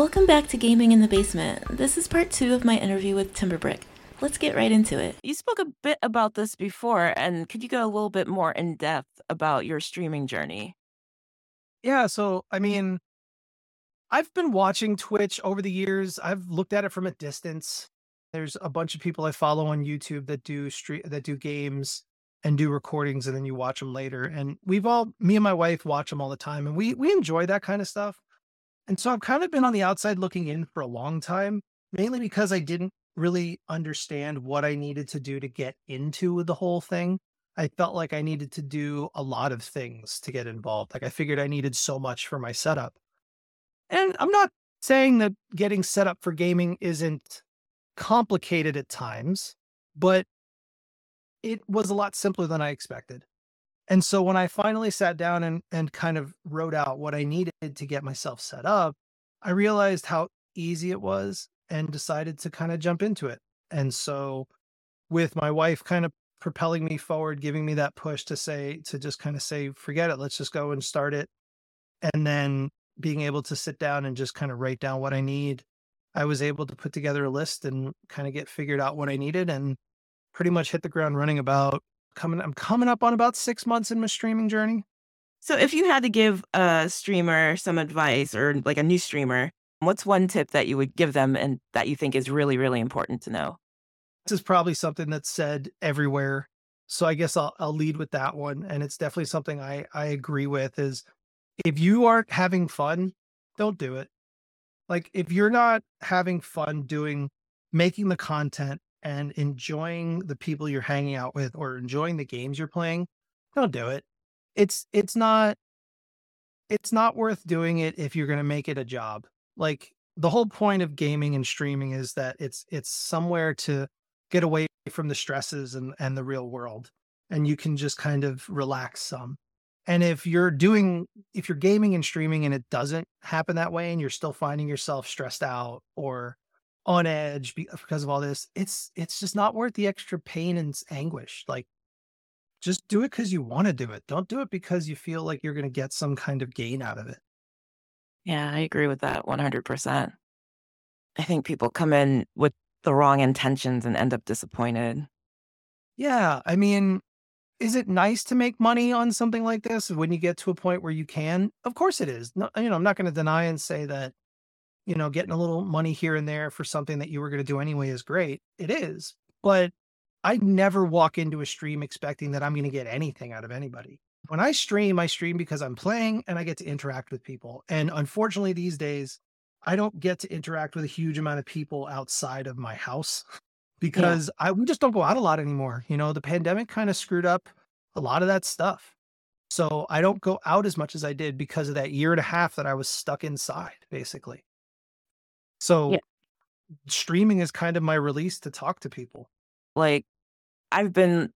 Welcome back to Gaming in the Basement. This is part two of my interview with Timberbrick. Let's get right into it. You spoke a bit about this before, and could you go a little bit more in depth about your streaming journey? Yeah, so I mm-hmm. mean, I've been watching Twitch over the years. I've looked at it from a distance. There's a bunch of people I follow on YouTube that do street that do games and do recordings, and then you watch them later. And we've all, me and my wife, watch them all the time, and we we enjoy that kind of stuff. And so I've kind of been on the outside looking in for a long time, mainly because I didn't really understand what I needed to do to get into the whole thing. I felt like I needed to do a lot of things to get involved. Like I figured I needed so much for my setup. And I'm not saying that getting set up for gaming isn't complicated at times, but it was a lot simpler than I expected. And so when I finally sat down and, and kind of wrote out what I needed to get myself set up, I realized how easy it was and decided to kind of jump into it. And so with my wife kind of propelling me forward, giving me that push to say, to just kind of say, forget it, let's just go and start it. And then being able to sit down and just kind of write down what I need, I was able to put together a list and kind of get figured out what I needed and pretty much hit the ground running about coming I'm coming up on about 6 months in my streaming journey. So if you had to give a streamer some advice or like a new streamer, what's one tip that you would give them and that you think is really, really important to know? This is probably something that's said everywhere. So I guess I'll I'll lead with that one. And it's definitely something I, I agree with is if you aren't having fun, don't do it. Like if you're not having fun doing making the content and enjoying the people you're hanging out with or enjoying the games you're playing, don't do it. It's it's not it's not worth doing it if you're going to make it a job. Like the whole point of gaming and streaming is that it's it's somewhere to get away from the stresses and and the real world and you can just kind of relax some. And if you're doing if you're gaming and streaming and it doesn't happen that way and you're still finding yourself stressed out or on edge because of all this. It's it's just not worth the extra pain and anguish. Like, just do it because you want to do it. Don't do it because you feel like you're going to get some kind of gain out of it. Yeah, I agree with that 100%. I think people come in with the wrong intentions and end up disappointed. Yeah, I mean, is it nice to make money on something like this when you get to a point where you can? Of course it is. No, you know, I'm not going to deny and say that you know, getting a little money here and there for something that you were going to do anyway is great. It is. But I never walk into a stream expecting that I'm going to get anything out of anybody. When I stream, I stream because I'm playing and I get to interact with people. And unfortunately, these days, I don't get to interact with a huge amount of people outside of my house because yeah. I we just don't go out a lot anymore. You know, the pandemic kind of screwed up a lot of that stuff. So I don't go out as much as I did because of that year and a half that I was stuck inside, basically. So Yeah. streaming is kind of my release to talk to people. Like, I've been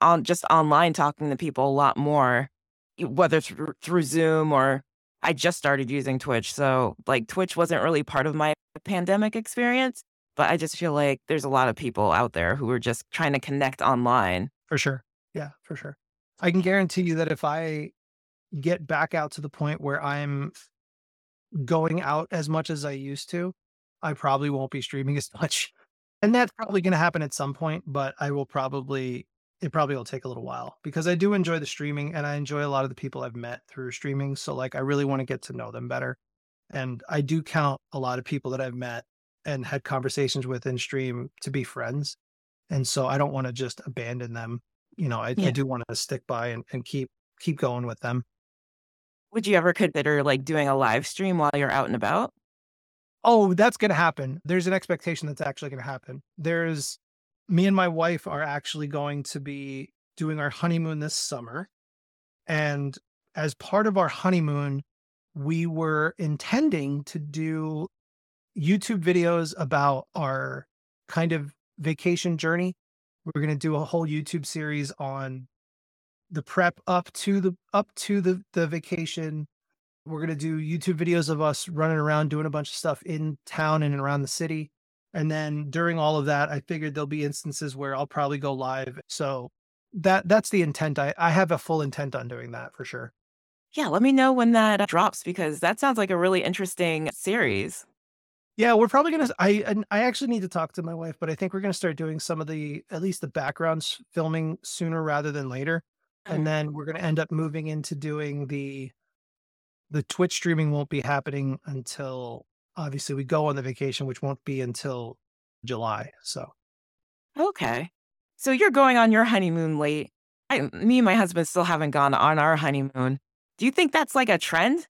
on just online talking to people a lot more, whether through, through Zoom or I just started using Twitch. So, like, Twitch wasn't really part of my pandemic experience, but I just feel like there's a lot of people out there who are just trying to connect online. For sure. Yeah, for sure. I can guarantee you that if I get back out to the point where I'm going out as much as I used to, I probably won't be streaming as much. And that's probably going to happen at some point, but I will probably, it probably will take a little while because I do enjoy the streaming and I enjoy a lot of the people I've met through streaming. So, like, I really want to get to know them better. And I do count a lot of people that I've met and had conversations with in stream to be friends. And so I don't want to just abandon them. You know, I, Yeah. I do want to stick by and, and keep keep going with them. Would you ever consider like doing a live stream while you're out and about? Oh, that's going to happen. There's an expectation that's actually going to happen. There's me and my wife are actually going to be doing our honeymoon this summer. And as part of our honeymoon, we were intending to do YouTube videos about our kind of vacation journey. We're going to do a whole YouTube series on the prep up to the up to the the vacation we're going to do YouTube videos of us running around doing a bunch of stuff in town and around the city. And then during all of that, I figured there'll be instances where I'll probably go live. So that that's the intent. I, I have a full intent on doing that for sure. Yeah, let me know when that drops because that sounds like a really interesting series. Yeah, we're probably gonna. I and I actually need to talk to my wife, but I think we're gonna start doing some of the at least the backgrounds filming sooner rather than later. And mm-hmm. then we're gonna end up moving into doing the the Twitch streaming won't be happening until obviously we go on the vacation, which won't be until July. So Okay. So you're going on your honeymoon late. I, me and my husband still haven't gone on our honeymoon. Do you think that's like a trend?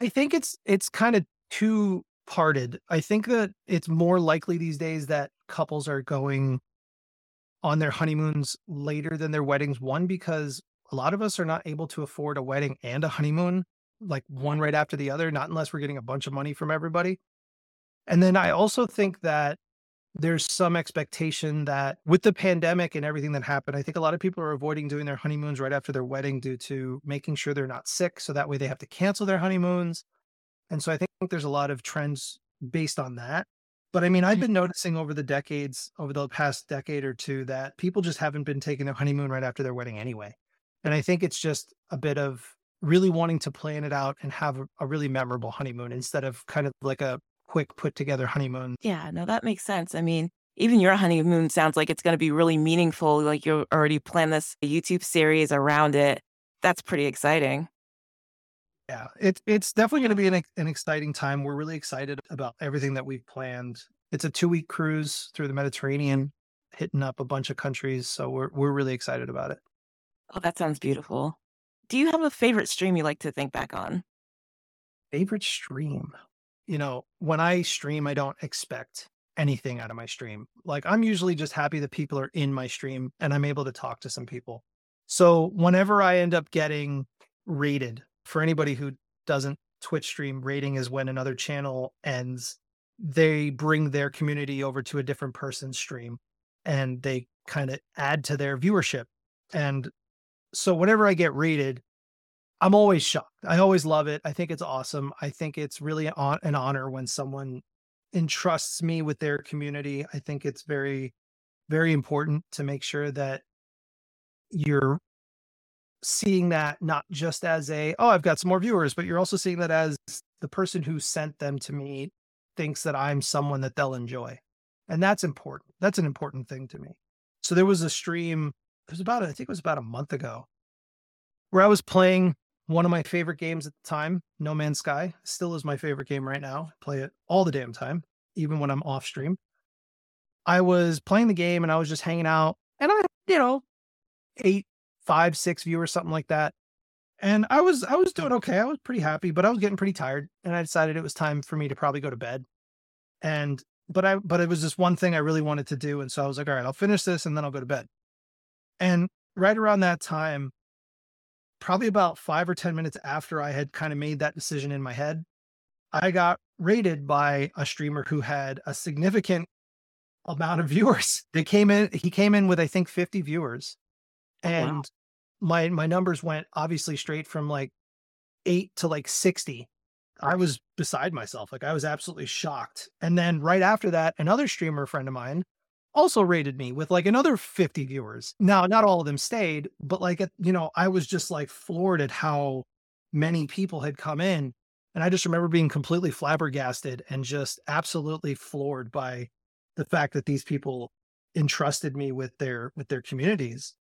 I think it's it's kind of two parted. I think that it's more likely these days that couples are going on their honeymoons later than their weddings. One, because a lot of us are not able to afford a wedding and a honeymoon, like one right after the other, not unless we're getting a bunch of money from everybody. And then I also think that there's some expectation that with the pandemic and everything that happened, I think a lot of people are avoiding doing their honeymoons right after their wedding due to making sure they're not sick. So that way they have to cancel their honeymoons. And so I think there's a lot of trends based on that. But I mean, I've Mhm. been noticing over the decades, over the past decade or two, that people just haven't been taking their honeymoon right after their wedding anyway. And I think it's just a bit of really wanting to plan it out and have a, a really memorable honeymoon instead of kind of like a quick put together honeymoon. Yeah, no, that makes sense. I mean, even your honeymoon sounds like it's going to be really meaningful. Like you already planned this YouTube series around it. That's pretty exciting. Yeah, it's it's definitely going to be an, an exciting time. We're really excited about everything that we've planned. It's a two week cruise through the Mediterranean, hitting up a bunch of countries. So we're we're really excited about it. Oh, that sounds beautiful. Do you have a favorite stream you like to think back on? Favorite stream? You know, when I stream, I don't expect anything out of my stream. Like I'm usually just happy that people are in my stream and I'm able to talk to some people. So whenever I end up getting raided, for anybody who doesn't Twitch stream, raiding is when another channel ends, they bring their community over to a different person's stream and they kind of add to their viewership. And so whenever I get raided, I'm always shocked. I always love it. I think it's awesome. I think it's really an honor when someone entrusts me with their community. I think it's very, very important to make sure that you're seeing that not just as a, oh, I've got some more viewers, but you're also seeing that as the person who sent them to me thinks that I'm someone that they'll enjoy. And that's important. That's an important thing to me. So there was a stream, it was about, I think it was about a month ago, where I was playing one of my favorite games at the time, No Man's Sky. Still is my favorite game right now. I play it all the damn time, even when I'm off stream. I was playing the game and I was just hanging out, and I, you know, eight, five, six viewers, something like that. And I was I was doing okay. I was pretty happy, but I was getting pretty tired, and I decided it was time for me to probably go to bed. And but I but it was just one thing I really wanted to do, and so I was like, all right, I'll finish this and then I'll go to bed. And right around that time, probably about five or 10 minutes after I had kind of made that decision in my head, I got raided by a streamer who had a significant amount of viewers. They came in, he came in with, I think, 50 viewers. Oh, wow. My my numbers went obviously straight from like eight to like 60. I was beside myself. Like I was absolutely shocked. And then right after that, another streamer friend of mine also raided me with like another 50 viewers. Now, not all of them stayed, but like, you know, I was just like floored at how many people had come in. And I just remember being completely flabbergasted and just absolutely floored by the fact that these people entrusted me with their with their communities.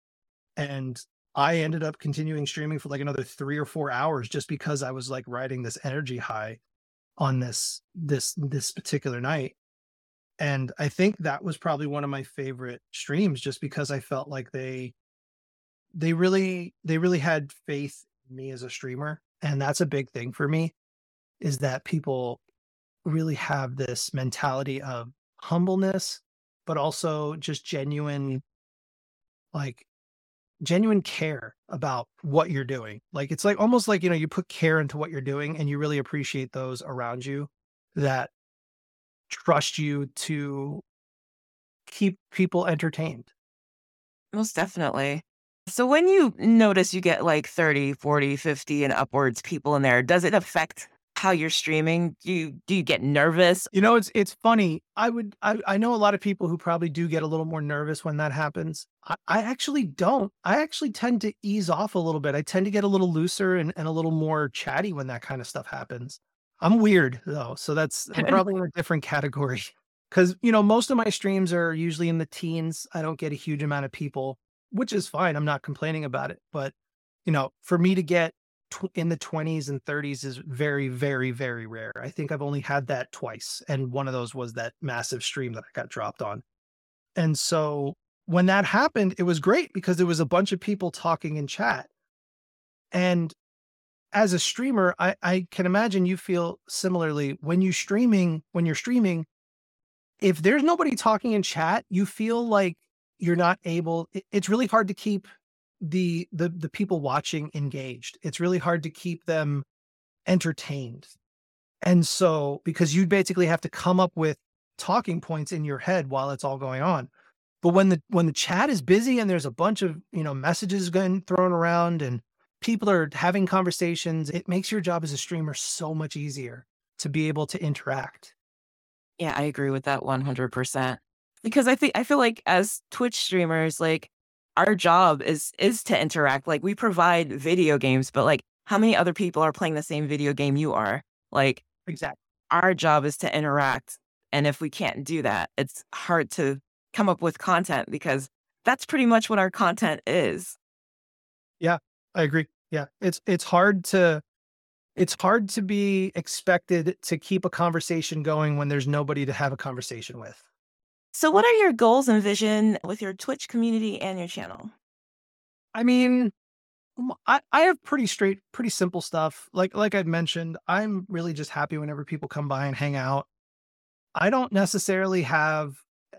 And I ended up continuing streaming for like another three or four hours just because I was like riding this energy high on this this this particular night. And i think that was probably one of my favorite streams just because i felt like they they really they really had faith in me as a streamer. And that's a big thing for me is that people really have this mentality of humbleness but also just genuine like genuine care about what you're doing like it's like almost like you know you put care into what you're doing and you really appreciate those around you that trust you to keep people entertained. Most definitely. So when you notice you get like 30, 40, 50 and upwards people in there, does it affect how you're streaming? Do you do you get nervous? You know, it's it's funny. I would I, I know a lot of people who probably do get a little more nervous when that happens. I, I actually don't. I actually tend to ease off a little bit. I tend to get a little looser and, and a little more chatty when that kind of stuff happens. I'm weird though, so that's I'm probably in a different category. Cause you know, most of my streams are usually in the teens. I don't get a huge amount of people, which is fine. I'm not complaining about it. But you know, for me to get tw- in the 20s and 30s is very, very, very rare. I think I've only had that twice, and one of those was that massive stream that I got dropped on. And so when that happened, it was great because there was a bunch of people talking in chat. And as a streamer, I, I can imagine you feel similarly when you streaming, when you're streaming, if there's nobody talking in chat, you feel like you're not able, it, it's really hard to keep the the the people watching engaged. It's really hard to keep them entertained. And so because you basically have to come up with talking points in your head while it's all going on. But when the when the chat is busy and there's a bunch of, you know, messages going thrown around and people are having conversations, it makes your job as a streamer so much easier to be able to interact. Yeah, I agree with that 100%. Because I think I feel like as Twitch streamers, like our job is is to interact. Like we provide video games, but like how many other people are playing the same video game you are? Like exactly. Our job is to interact. And if we can't do that, it's hard to come up with content because that's pretty much what our content is. Yeah, I agree. Yeah. It's it's hard to it's hard to be expected to keep a conversation going when there's nobody to have a conversation with. So, what are your goals and vision with your Twitch community and your channel? I mean, I, I have pretty straight, pretty simple stuff. Like like I've mentioned, I'm really just happy whenever people come by and hang out. I don't necessarily have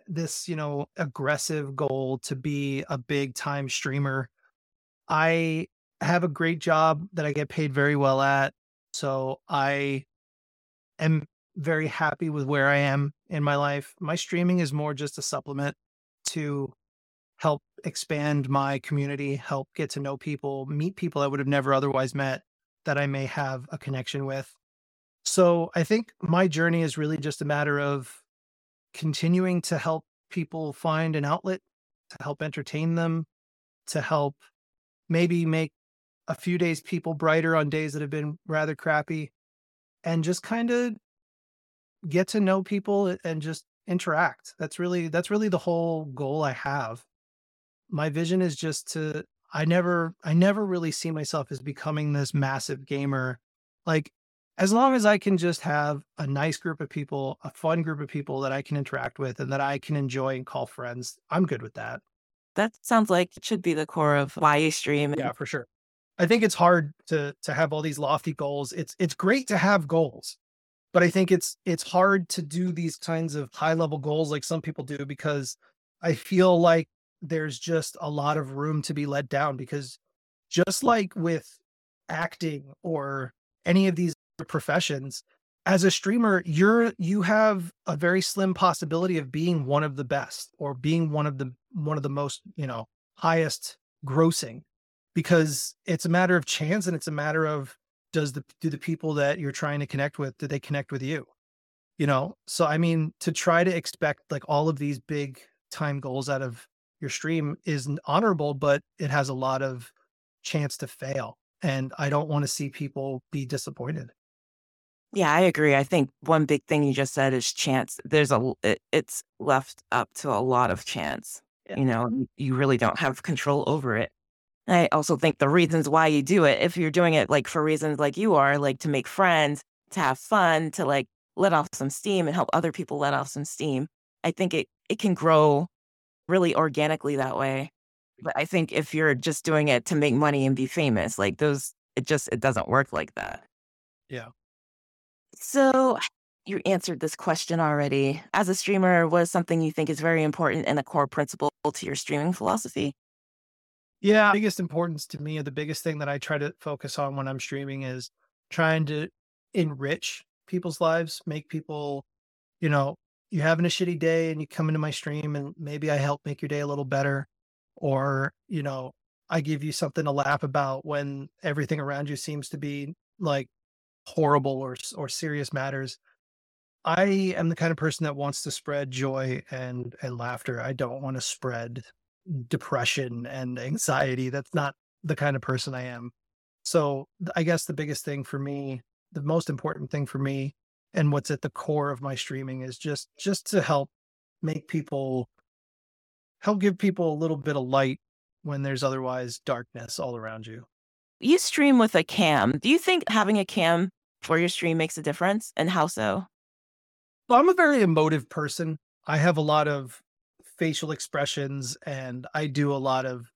this, you know, aggressive goal to be a big time streamer. I have a great job that I get paid very well at. So I am very happy with where I am in my life. My streaming is more just a supplement to help expand my community, help get to know people, meet people I would have never otherwise met that I may have a connection with. So I think my journey is really just a matter of continuing to help people find an outlet, to help entertain them, to help maybe make a few days people brighter on days that have been rather crappy and just kind of get to know people and just interact. That's really that's really the whole goal I have. My vision is just to I never I never really see myself as becoming this massive gamer. Like as long as I can just have a nice group of people, a fun group of people that I can interact with and that I can enjoy and call friends, I'm good with that. That sounds like it should be the core of why you stream. Yeah, for sure. I think it's hard to to have all these lofty goals. It's it's great to have goals but I think it's it's hard to do these kinds of high level goals like some people do because I feel like there's just a lot of room to be let down because just like with acting or any of these professions as a streamer you're you have a very slim possibility of being one of the best or being one of the one of the most you know highest grossing because it's a matter of chance and it's a matter of does the do the people that you're trying to connect with do they connect with you you know so i mean to try to expect like all of these big time goals out of your stream is honorable but it has a lot of chance to fail and i don't want to see people be disappointed yeah i agree i think one big thing you just said is chance there's a it, it's left up to a lot of chance yeah. you know you really don't have control over it I also think the reasons why you do it, if you're doing it like for reasons like you are, like to make friends, to have fun, to like let off some steam and help other people let off some steam, I think it it can grow really organically that way. But I think if you're just doing it to make money and be famous, like those it just it doesn't work like that. Yeah. So you answered this question already. As a streamer, what is something you think is very important and a core principle to your streaming philosophy? Yeah, biggest importance to me, the biggest thing that I try to focus on when I'm streaming is trying to enrich people's lives, make people, you know, you're having a shitty day and you come into my stream and maybe I help make your day a little better. Or, you know, I give you something to laugh about when everything around you seems to be like horrible or or serious matters. I am the kind of person that wants to spread joy and and laughter. I don't want to spread depression and anxiety. That's not the kind of person I am. So I guess the biggest thing for me the most important thing for me and what's at the core of my streaming is just just to help make people help give people a little bit of light when there's otherwise darkness all around you. You stream with a cam. Do you think having a cam for your stream makes a difference and how so? Well, I'm a very emotive person. I have a lot of facial expressions and I do a lot of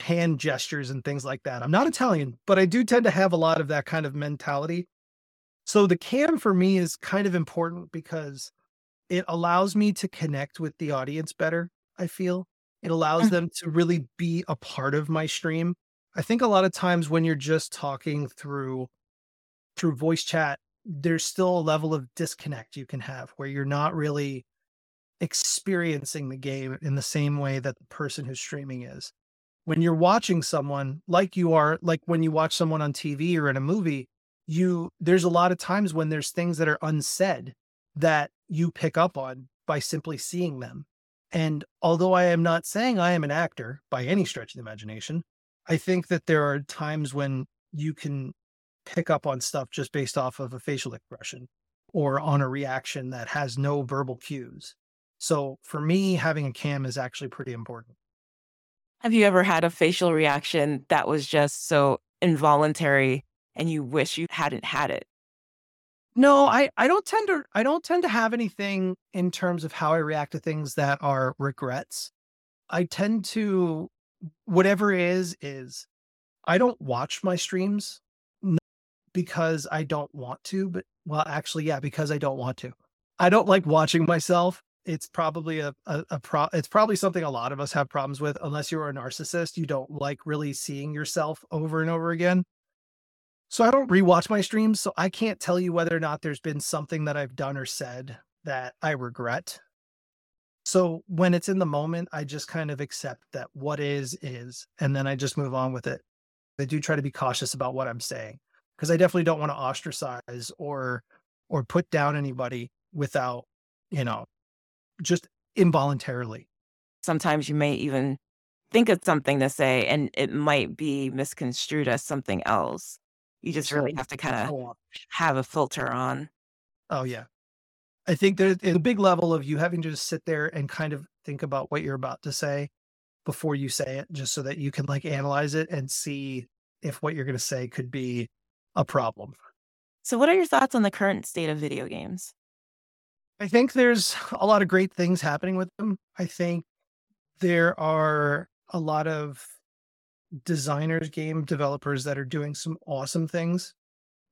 hand gestures and things like that. I'm not Italian, but I do tend to have a lot of that kind of mentality. So the cam for me is kind of important because it allows me to connect with the audience better, I feel. It allows Mm. them to really be a part of my stream. I think a lot of times when you're just talking through through voice chat, there's still a level of disconnect you can have where you're not really experiencing the game in the same way that the person who's streaming is. When you're watching someone like you are like when you watch someone on TV or in a movie, you there's a lot of times when there's things that are unsaid that you pick up on by simply seeing them. And although I am not saying I am an actor by any stretch of the imagination, I think that there are times when you can pick up on stuff just based off of a facial expression or on a reaction that has no verbal cues. So for me, having a cam is actually pretty important. Have you ever had a facial reaction that was just so involuntary and you wish you hadn't had it? No, I, I don't tend to I don't tend to have anything in terms of how I react to things that are regrets. I tend to whatever is is I don't watch my streams because I don't want to, but well actually yeah, because I don't want to. I don't like watching myself. It's probably a, a, a pro it's probably something a lot of us have problems with unless you're a narcissist, you don't like really seeing yourself over and over again. So I don't rewatch my streams, so I can't tell you whether or not there's been something that I've done or said that I regret. So when it's in the moment, I just kind of accept that what is is, and then I just move on with it. I do try to be cautious about what I'm saying because I definitely don't want to ostracize or or put down anybody without, you know, just involuntarily. Sometimes you may even think of something to say and it might be misconstrued as something else. You just really have to kind of oh, have a filter on. Oh yeah. I think there's a big level of you having to just sit there and kind of think about what you're about to say before you say it, just so that you can like analyze it and see if what you're going to say could be a problem. So, what are your thoughts on the current state of video games? I think there's a lot of great things happening with them. I think there are a lot of designers, game developers that are doing some awesome things.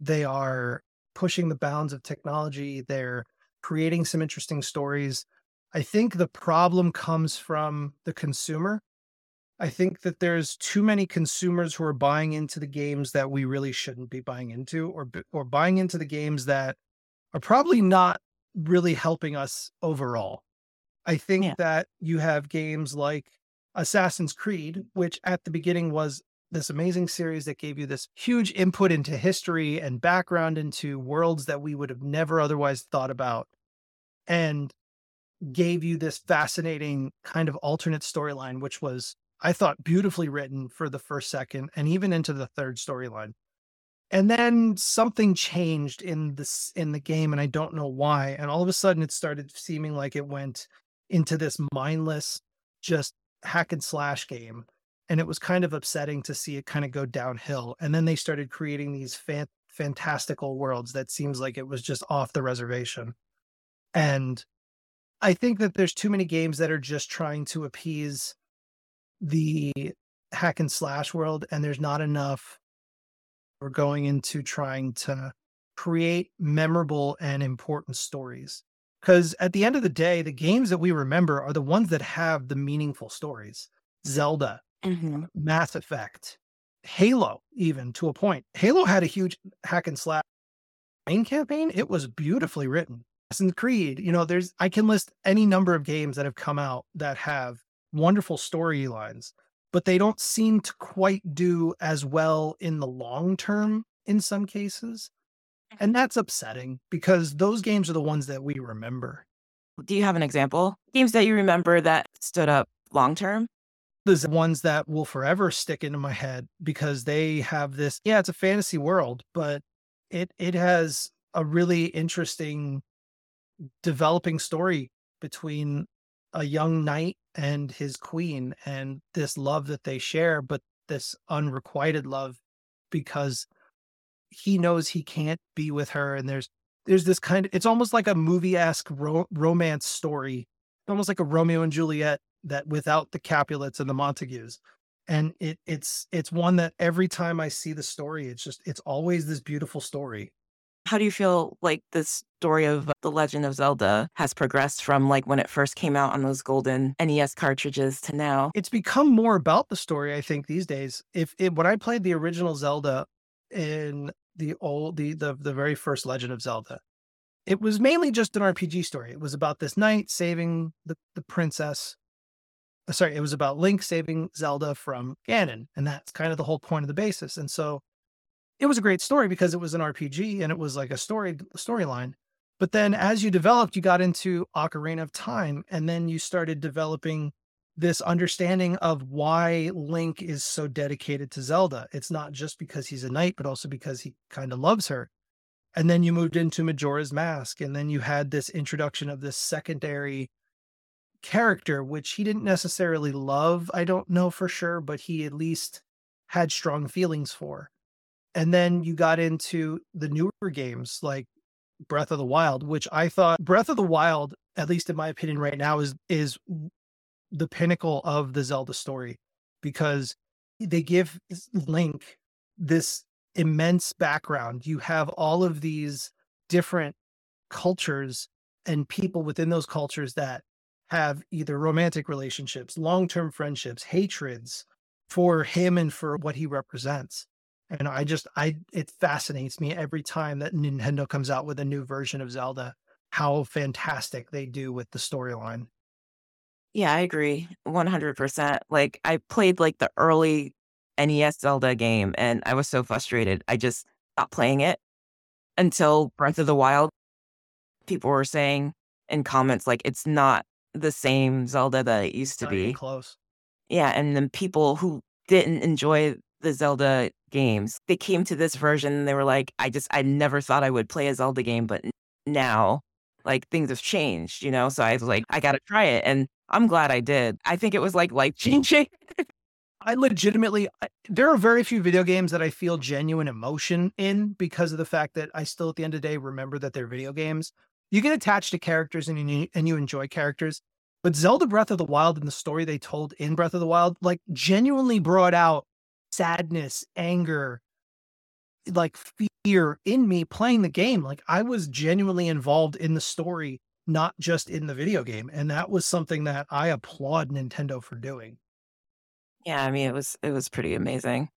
They are pushing the bounds of technology. They're creating some interesting stories. I think the problem comes from the consumer. I think that there's too many consumers who are buying into the games that we really shouldn't be buying into, or or buying into the games that are probably not really helping us overall. I think Yeah. that you have games like Assassin's Creed, which at the beginning was this amazing series that gave you this huge input into history and background into worlds that we would have never otherwise thought about, and gave you this fascinating kind of alternate storyline, which was, I thought, beautifully written for the first second and even into the third storyline. And then something changed in this in the game, and I don't know why. And all of a sudden, it started seeming like it went into this mindless, just hack and slash game. And it was kind of upsetting to see it kind of go downhill. And then they started creating these fan- fantastical worlds that seems like it was just off the reservation. And I think that there's too many games that are just trying to appease the hack and slash world, and there's not enough. We're going into trying to create memorable and important stories. Because at the end of the day, the games that we remember are the ones that have the meaningful stories. Zelda, Mm-hmm. Mass Effect, Halo, even to a point. Halo had a huge hack and slash main campaign. It was beautifully written. Assassin's Creed, you know, there's I can list any number of games that have come out that have wonderful storylines, but they don't seem to quite do as well in the long term in some cases. Mm-hmm. And that's upsetting because those games are the ones that we remember. Do you have an example? Games that you remember that stood up long term? the ones that will forever stick into my head because they have this yeah it's a fantasy world but it it has a really interesting developing story between a young knight and his queen and this love that they share, but this unrequited love because he knows he can't be with her and there's there's this kind of it's almost like a movie-esque ro- romance story. Almost like a romeo and juliet that without the capulets and the montagues. And it it's it's one that every time i see the story it's just it's always this beautiful story how do you feel like the story of The Legend of Zelda has progressed from like when it first came out on those golden NES cartridges to now? It's become more about the story, I think, these days. If it, when I played the original Zelda in the old the, the the very first Legend of Zelda, it was mainly just an RPG story. It was about this knight saving the, the princess. Uh, sorry, it was about Link saving Zelda from Ganon, and that's kind of the whole point of the basis. And so it was a great story because it was an RPG and it was like a story storyline. But then as you developed, you got into Ocarina of Time, and then you started developing this understanding of why Link is so dedicated to Zelda. It's not just because he's a knight, but also because he kind of loves her. And then you moved into Majora's Mask, and then you had this introduction of this secondary character, which he didn't necessarily love. I don't know for sure, but he at least had strong feelings for and then you got into the newer games like Breath of the Wild, which I thought Breath of the Wild, at least in my opinion right now, is is the pinnacle of the Zelda story because they give Link this immense background. You have all of these different cultures and people within those cultures that have either romantic relationships, long-term friendships, hatreds for him and for what he represents. And I just I it fascinates me every time that Nintendo comes out with a new version of Zelda, how fantastic they do with the storyline. Yeah, I agree 100%. Like I played like the early NES Zelda game and I was so frustrated. I just stopped playing it until Breath of the Wild. People were saying in comments like it's not the same Zelda that it used to be. close. Yeah, and then people who didn't enjoy the Zelda games. They came to this mm-hmm. version and they were like, I just, I never thought I would play a Zelda game, but now, like, things have changed, you know? So I was like, I got to try it. And I'm glad I did. I think it was like life changing. I legitimately, there are very few video games that I feel genuine emotion in because of the fact that I still, at the end of the day, remember that they're video games. You get attached to characters and you, and you enjoy characters. But Zelda Breath of the Wild and the story they told in Breath of the Wild, like, genuinely brought out sadness, anger, like fear in me playing the game. Like I was genuinely involved in the story, not just in the video game. And that was something that I applaud Nintendo for doing. Yeah, I mean it was it was pretty amazing.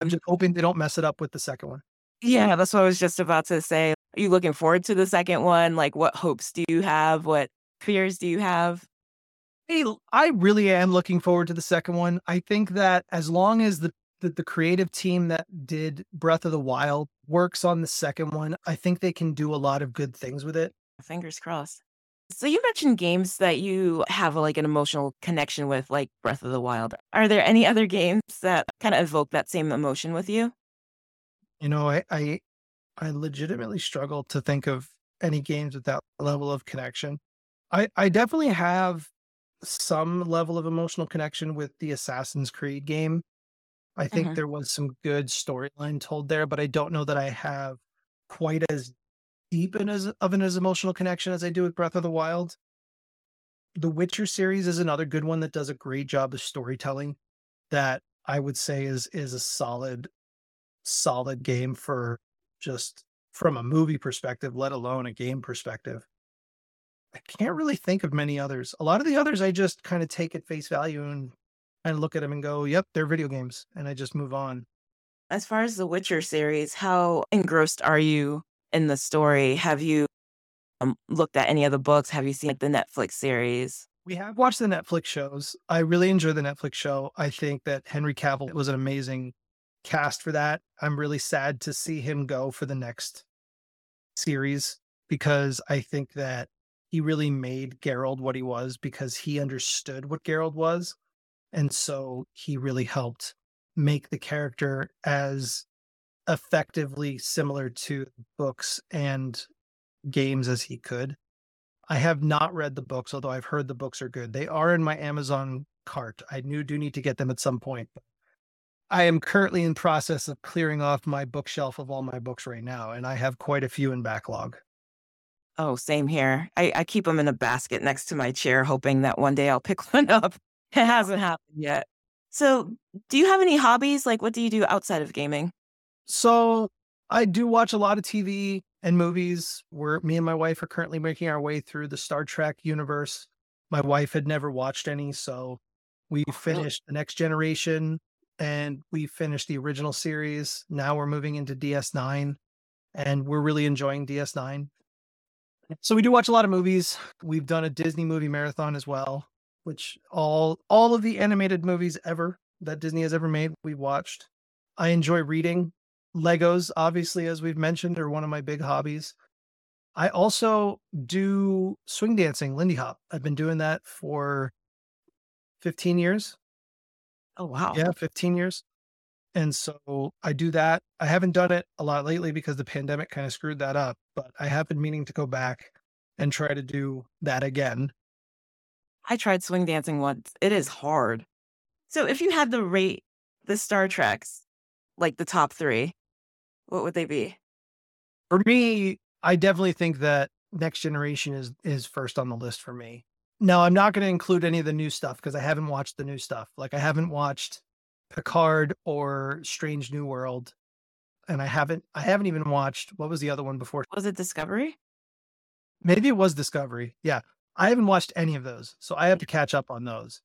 I'm just hoping they don't mess it up with the second one. Yeah, that's what I was just about to say. Are you looking forward to the second one? Like what hopes do you have? What fears do you have? Hey, I really am looking forward to the second one. I think that as long as the, the the creative team that did Breath of the Wild works on the second one, I think they can do a lot of good things with it. Fingers crossed. So you mentioned games that you have like an emotional connection with, like Breath of the Wild. Are there any other games that kind of evoke that same emotion with you? You know, I I, I legitimately struggle to think of any games with that level of connection. I I definitely have some level of emotional connection with the Assassin's Creed game. I think hmm there was some good storyline told there, but I don't know that I have quite as deep an as of an as emotional connection as I do with Breath of the Wild. The Witcher series is another good one that does a great job of storytelling that I would say is is a solid solid game for just from a movie perspective, let alone a game perspective. I can't really think of many others. A lot of the others I just kind of take at face value and of look at them and go, "Yep, they're video games," and I just move on. As far as the Witcher series, how engrossed are you in the story? Have you um, looked at any of the books? Have you seen like the Netflix series? We have watched the Netflix shows. I really enjoy the Netflix show. I think that Henry Cavill was an amazing cast for that. I'm really sad to see him go for the next series because I think that he really made Geralt what he was because he understood what Geralt was. And so he really helped make the character as effectively similar to books and games as he could. I have not read the books, although I've heard the books are good. They are in my Amazon cart. I knew do need to get them at some point. I am currently in process of clearing off my bookshelf of all my books right now, and I have quite a few in backlog. Oh, same here. I, I keep them in a basket next to my chair, hoping that one day I'll pick one up. It hasn't happened yet. So, do you have any hobbies? Like, what do you do outside of gaming? So, I do watch a lot of TV and movies. Where me and my wife are currently making our way through the Star Trek universe. My wife had never watched any, so we Oh, finished the Next Generation and we finished the original series. Now we're moving into DS9 and we're really enjoying DS9. So we do watch a lot of movies. We've done a Disney movie marathon as well, which all all of the animated movies ever that Disney has ever made, we watched. I enjoy reading. Legos, obviously, as we've mentioned, are one of my big hobbies. I also do swing dancing, Lindy Hop. I've been doing that for 15 years. Oh, wow. Yeah, 15 years. And so I do that. I haven't done it a lot lately because the pandemic kind of screwed that up, but I have been meaning to go back and try to do that again. I tried swing dancing once. It is hard. So, if you had to rate the Star Treks, like the top three, what would they be? For me, I definitely think that Next Generation is is first on the list for me. No, I'm not going to include any of the new stuff because I haven't watched the new stuff. Like I haven't watched Picard or Strange New World, and I haven't I haven't even watched what was the other one before? Was it Discovery? Maybe it was Discovery. Yeah, I haven't watched any of those, so I have to catch up on those.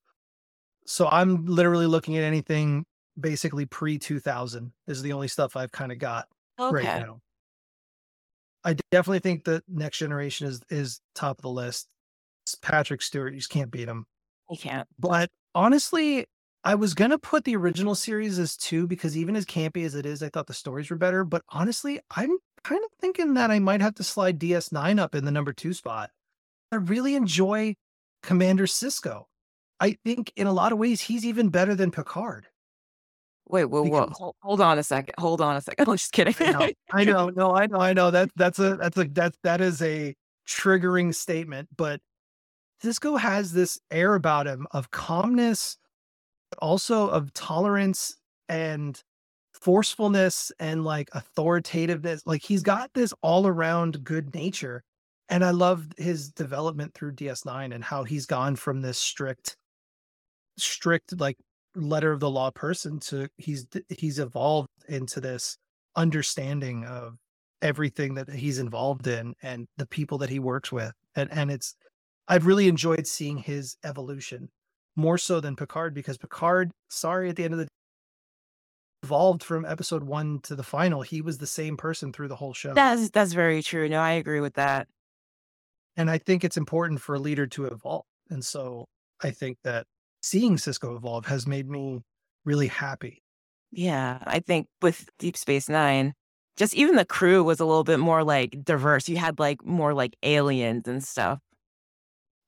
So I'm literally looking at anything basically pre 2000 is the only stuff I've kind of got Okay. right now. I definitely think that Next Generation is is top of the list. It's Patrick Stewart, you just can't beat him. You can't. But honestly, I was gonna put the original series as two because even as campy as it is, I thought the stories were better. But honestly, I'm kind of thinking that I might have to slide DS9 up in the number two spot. I really enjoy Commander Sisko. I think in a lot of ways he's even better than Picard. Wait, whoa, whoa. Hold, hold on a second. Hold on a second. I'm just kidding. I know, I know, no, I know, I know. That that's a that's a that that is a triggering statement, but Sisko has this air about him of calmness, but also of tolerance and forcefulness and like authoritativeness. Like he's got this all around good nature. And I love his development through DS9 and how he's gone from this strict, strict like letter of the law person to he's he's evolved into this understanding of everything that he's involved in and the people that he works with and and it's i've really enjoyed seeing his evolution more so than picard because picard sorry at the end of the day, evolved from episode 1 to the final he was the same person through the whole show that's that's very true. No, I agree with that. and i think it's important for a leader to evolve and so i think that seeing sisko evolve has made me really happy Yeah, I think with Deep Space Nine, just even the crew was a little bit more like diverse. You had like more like aliens and stuff.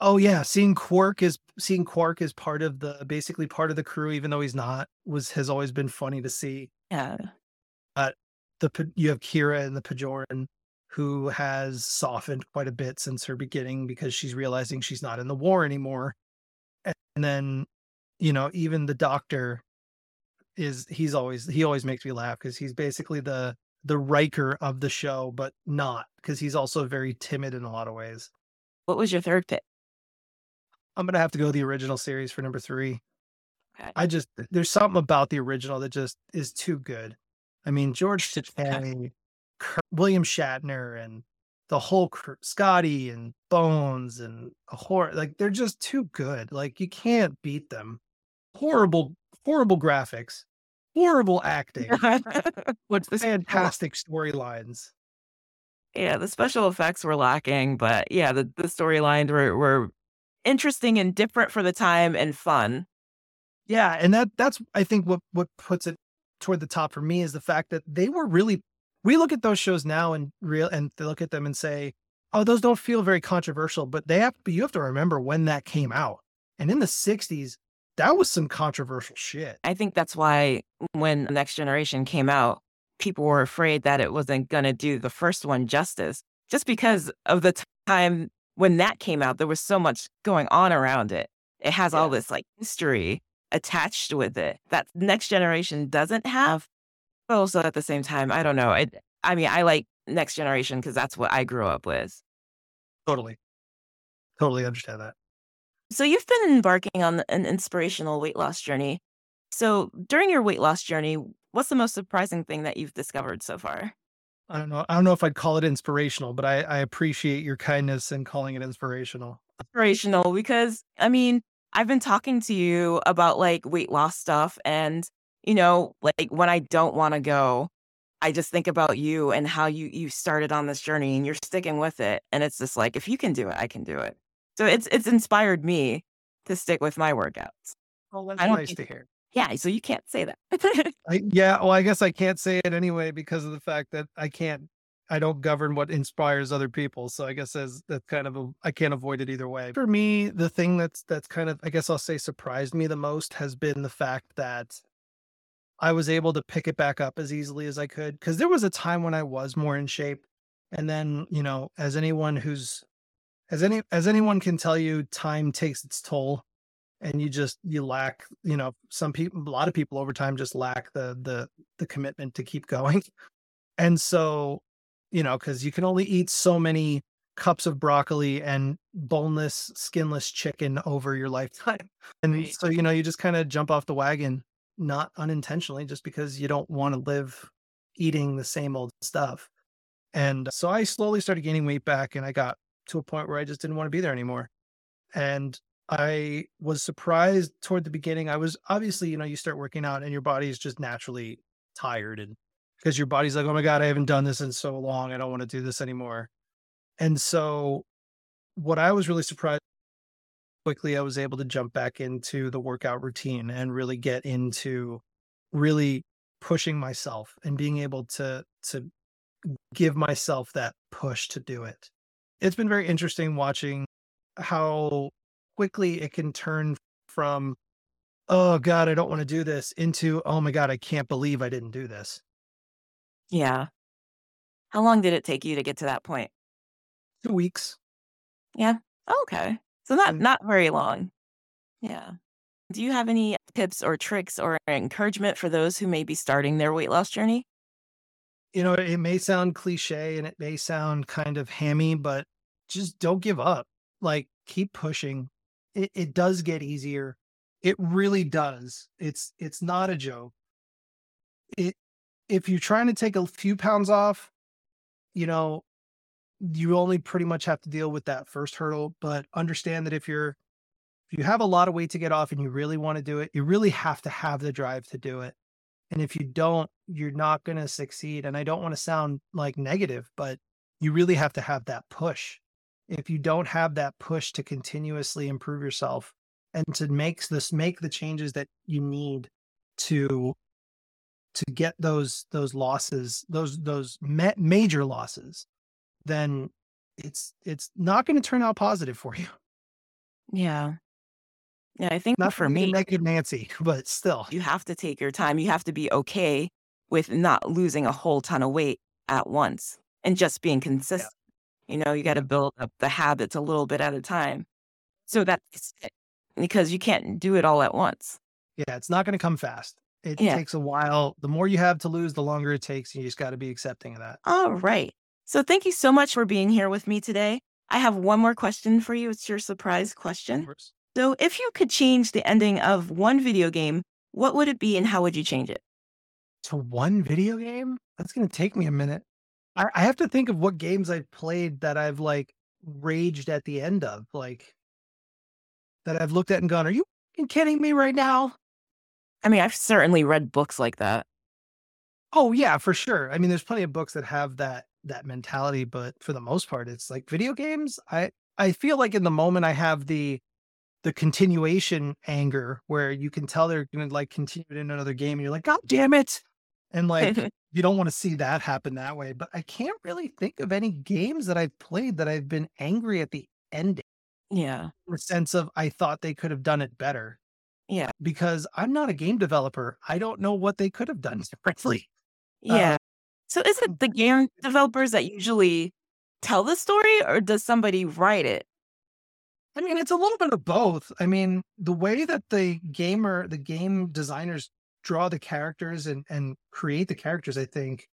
Oh yeah, seeing Quark is seeing Quark is part of the basically part of the crew, even though he's not, was has always been funny to see. Yeah. Uh, the you have Kira and the Bajoran, who has softened quite a bit since her beginning because she's realizing she's not in the war anymore. And then, you know, even the Doctor is he's always he always makes me laugh because he's basically the the Riker of the show, but not because he's also very timid in a lot of ways. What was your third pick? I'm gonna have to go the original series for number three. Okay. I just there's something about the original that just is too good. I mean, George Takei, William Shatner, and the whole crew, Scotty and Bones and Uhura like they're just too good. Like you can't beat them. Horrible, horrible graphics, horrible acting, but The fantastic storylines. yeah, the special effects were lacking, but yeah, the, the storylines were, were interesting and different for the time and fun. Yeah, and that that's I think what what puts it toward the top for me is the fact that they were really we look at those shows now and real and they look at them and say, "Oh, those don't feel very controversial," but they have but you have to remember when that came out. And in the 60s, that was some controversial shit. I think that's why when Next Generation came out, people were afraid that it wasn't going to do the first one justice just because of the time when that came out. There was so much going on around it. It has all this like history attached with it that next generation doesn't have. But also at the same time, I don't know. I, I mean, I like next generation because that's what I grew up with. Totally. Totally understand that. So you've been embarking on an inspirational weight loss journey. So during your weight loss journey, what's the most surprising thing that you've discovered so far? I don't know. I don't know if I'd call it inspirational, but I, I appreciate your kindness in calling it inspirational. Inspirational because I mean, I've been talking to you about like weight loss stuff and you know, like when I don't want to go, I just think about you and how you you started on this journey and you're sticking with it and it's just like if you can do it, I can do it. So it's it's inspired me to stick with my workouts. Oh, that's I don't nice think- to hear. Yeah, so you can't say that. I, yeah, well, I guess I can't say it anyway because of the fact that I can't, I don't govern what inspires other people. So I guess as that's kind of a, I can't avoid it either way. For me, the thing that's that's kind of, I guess I'll say, surprised me the most has been the fact that I was able to pick it back up as easily as I could. Because there was a time when I was more in shape, and then you know, as anyone who's, as any as anyone can tell you, time takes its toll and you just you lack you know some people a lot of people over time just lack the the the commitment to keep going. And so you know because you can only eat so many cups of broccoli and boneless skinless chicken over your lifetime. And Right. so you know you just kind of jump off the wagon not unintentionally just because you don't want to live eating the same old stuff. And so i slowly started gaining weight back and i got to a point where i just didn't want to be there anymore. And I was surprised toward the beginning. I was obviously, you know, you start working out and your body is just naturally tired and because your body's like, oh my God, I haven't done this in so long. I don't want to do this anymore. And so what I was really surprised quickly, I was able to jump back into the workout routine and really get into really pushing myself and being able to to give myself that push to do it. It's been very interesting watching how quickly it can turn from oh god i don't want to do this into oh my god i can't believe i didn't do this Yeah. How long did it take you to get to that point? two weeks Yeah. Okay. So not not very long. Yeah. Do you have any tips or tricks or encouragement for those who may be starting their weight loss journey? you know it may sound cliche and it may sound kind of hammy but just don't give up like keep pushing it, it does get easier. It really does. It's it's not a joke. It if you're trying to take a few pounds off you know you only pretty much have to deal with that first hurdle but understand that if you're if you have a lot of weight to get off and you really want to do it you really have to have the drive to do it. And if you don't you're not going to succeed. And i don't want to sound like negative but you really have to have that push if you don't have that push to continuously improve yourself and to make this make the changes that you need to to get those those losses those those ma- major losses then it's it's not going to turn out positive for you Yeah. Yeah, I think not for to be a me, negative nancy but still you have to take your time. You have to be okay with not losing a whole ton of weight at once and just being consistent. You know, you got to build up the habits a little bit at a time. So that's it. Because you can't do it all at once. yeah it's not going to come fast it Yeah. takes a while the more you have to lose the longer it takes you just got to be accepting of that All right. So thank you so much for being here with me today. I have one more question for you. It's your surprise question. So, if you could change the ending of one video game, what would it be and how would you change it? to one video game that's going to take me a minute I, I have to think of what games i've played that i've like raged at the end of like that i've looked at and gone are you kidding me right now? I mean, I've certainly read books like that. oh yeah for sure. I mean there's plenty of books that have that that mentality but for the most part it's like video games. I i feel like in the moment i have the the continuation anger where you can tell they're gonna like continue it in another game and you're like god damn it and like you don't want to see that happen that way but i can't really think of any games that i've played that i've been angry at the ending yeah. in the sense of i thought they could have done it better Yeah. because i'm not a game developer i don't know what they could have done differently Uh, Yeah. So is it the game developers that usually tell the story or does somebody write it? I mean, it's a little bit of both. I mean, the way that the gamer, the game designers draw the characters and, and create the characters, I think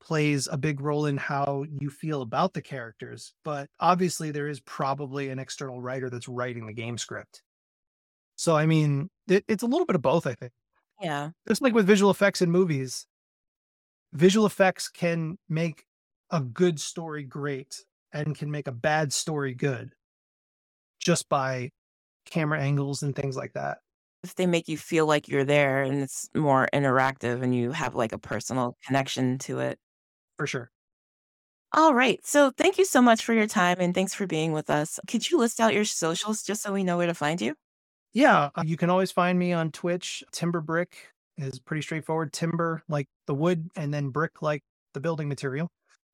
plays a big role in how you feel about the characters. But obviously, there is probably an external writer that's writing the game script. So, I mean, it, it's a little bit of both, I think. Yeah. Just like with visual effects in movies, visual effects can make a good story great and can make a bad story good just by camera angles and things like that. If they make you feel like you're there and it's more interactive and you have like a personal connection to it. For sure. All right. So thank you so much for your time and thanks for being with us. Could you list out your socials just so we know where to find you? Yeah, uh, you can always find me on Twitch. Timber Brick is pretty straightforward. Timber like the wood, and then brick like the building material.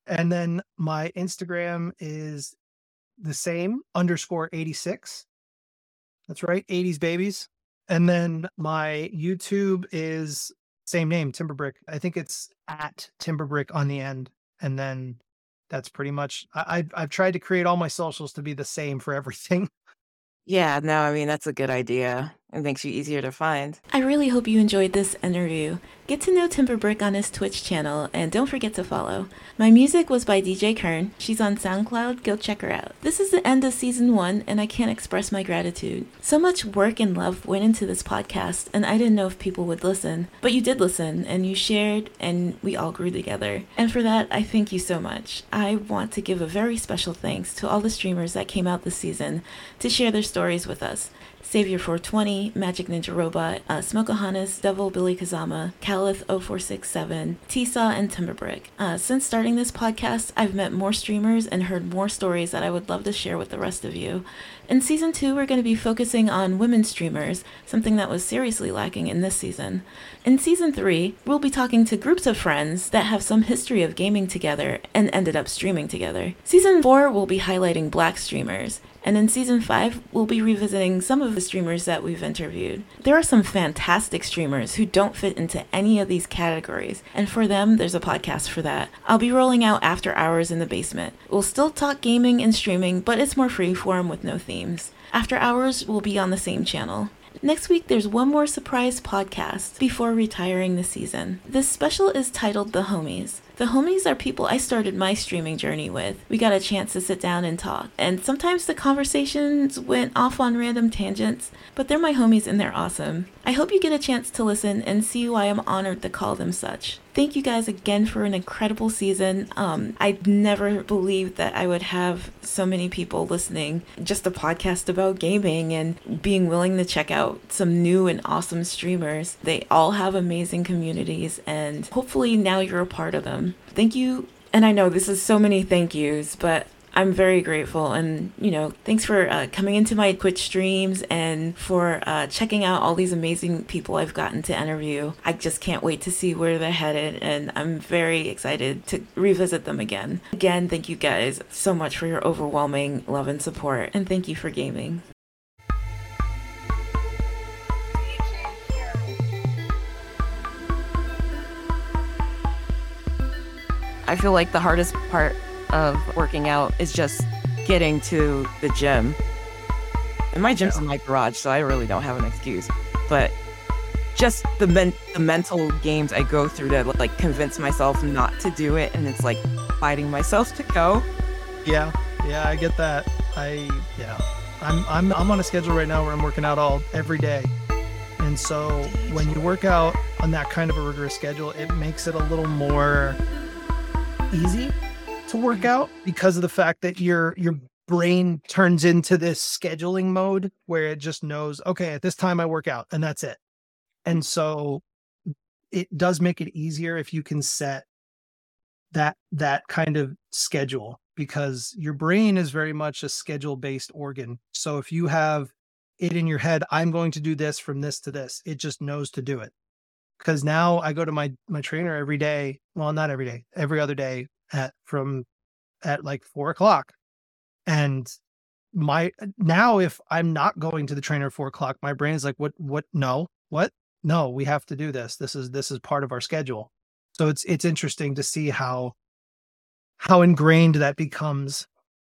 And then my Instagram is the same underscore 86. That's right, 80s babies. And then my YouTube is same name, Timberbrick. I think it's at Timberbrick on the end. And then that's pretty much I, I've I've tried to create all my socials to be the same for everything. Yeah, no, I mean, that's a good idea. It makes you easier to find. I really hope you enjoyed this interview. Get to know Timberbrick on his Twitch channel and don't forget to follow. My music was by DJ Kern. She's on SoundCloud. Go check her out. This is the end of season one, and I can't express my gratitude. So much work and love went into this podcast, and I didn't know if people would listen. But you did listen, and you shared, and we all grew together. And for that, I thank you so much. I want to give a very special thanks to all the streamers that came out this season to share their stories with us. Savior 420, Magic Ninja Robot, uh, Smokeahanas, Devil Billy Kazama, Calith 0467, Tsaw, and Timberbrick. Uh, since starting this podcast, I've met more streamers and heard more stories that I would love to share with the rest of you. In season two, we're going to be focusing on women streamers, something that was seriously lacking in this season. In season three, we'll be talking to groups of friends that have some history of gaming together and ended up streaming together. Season four, we'll be highlighting black streamers. And in season five, we'll be revisiting some of the streamers that we've interviewed. There are some fantastic streamers who don't fit into any of these categories, and for them, there's a podcast for that. I'll be rolling out After Hours in the Basement. We'll still talk gaming and streaming, but it's more freeform with no themes. After Hours will be on the same channel. Next week, there's one more surprise podcast before retiring the season. This special is titled The Homies. The homies are people I started my streaming journey with. We got a chance to sit down and talk, and sometimes the conversations went off on random tangents, but they're my homies and they're awesome. I hope you get a chance to listen and see why I'm honored to call them such. Thank you guys again for an incredible season. Um, I never believed that I would have so many people listening. Just a podcast about gaming and being willing to check out some new and awesome streamers. They all have amazing communities, and hopefully now you're a part of them. Thank you. And I know this is so many thank yous, but I'm very grateful. And, you know, thanks for uh, coming into my Twitch streams and for uh, checking out all these amazing people I've gotten to interview. I just can't wait to see where they're headed. And I'm very excited to revisit them again. Again, thank you guys so much for your overwhelming love and support. And thank you for gaming. I feel like the hardest part of working out is just getting to the gym. And my gym's in my garage, so I really don't have an excuse. But just the men- the mental games I go through to like convince myself not to do it, and it's like fighting myself to go. Yeah, yeah, I get that. I yeah, I'm I'm I'm on a schedule right now where I'm working out all every day, and so when you work out on that kind of a rigorous schedule, it makes it a little more easy to work mm-hmm. out because of the fact that your your brain turns into this scheduling mode where it just knows okay at this time i work out and that's it. And so it does make it easier if you can set that that kind of schedule because your brain is very much a schedule based organ. So if you have it in your head i'm going to do this from this to this it just knows to do it because now i go to my my trainer every day well not every day every other day at from at like four o'clock. And my uh, now if i'm not going to the trainer at four o'clock my brain is like what what no what? No we have to do this. This is this is part of our schedule. So it's it's interesting to see how how ingrained that becomes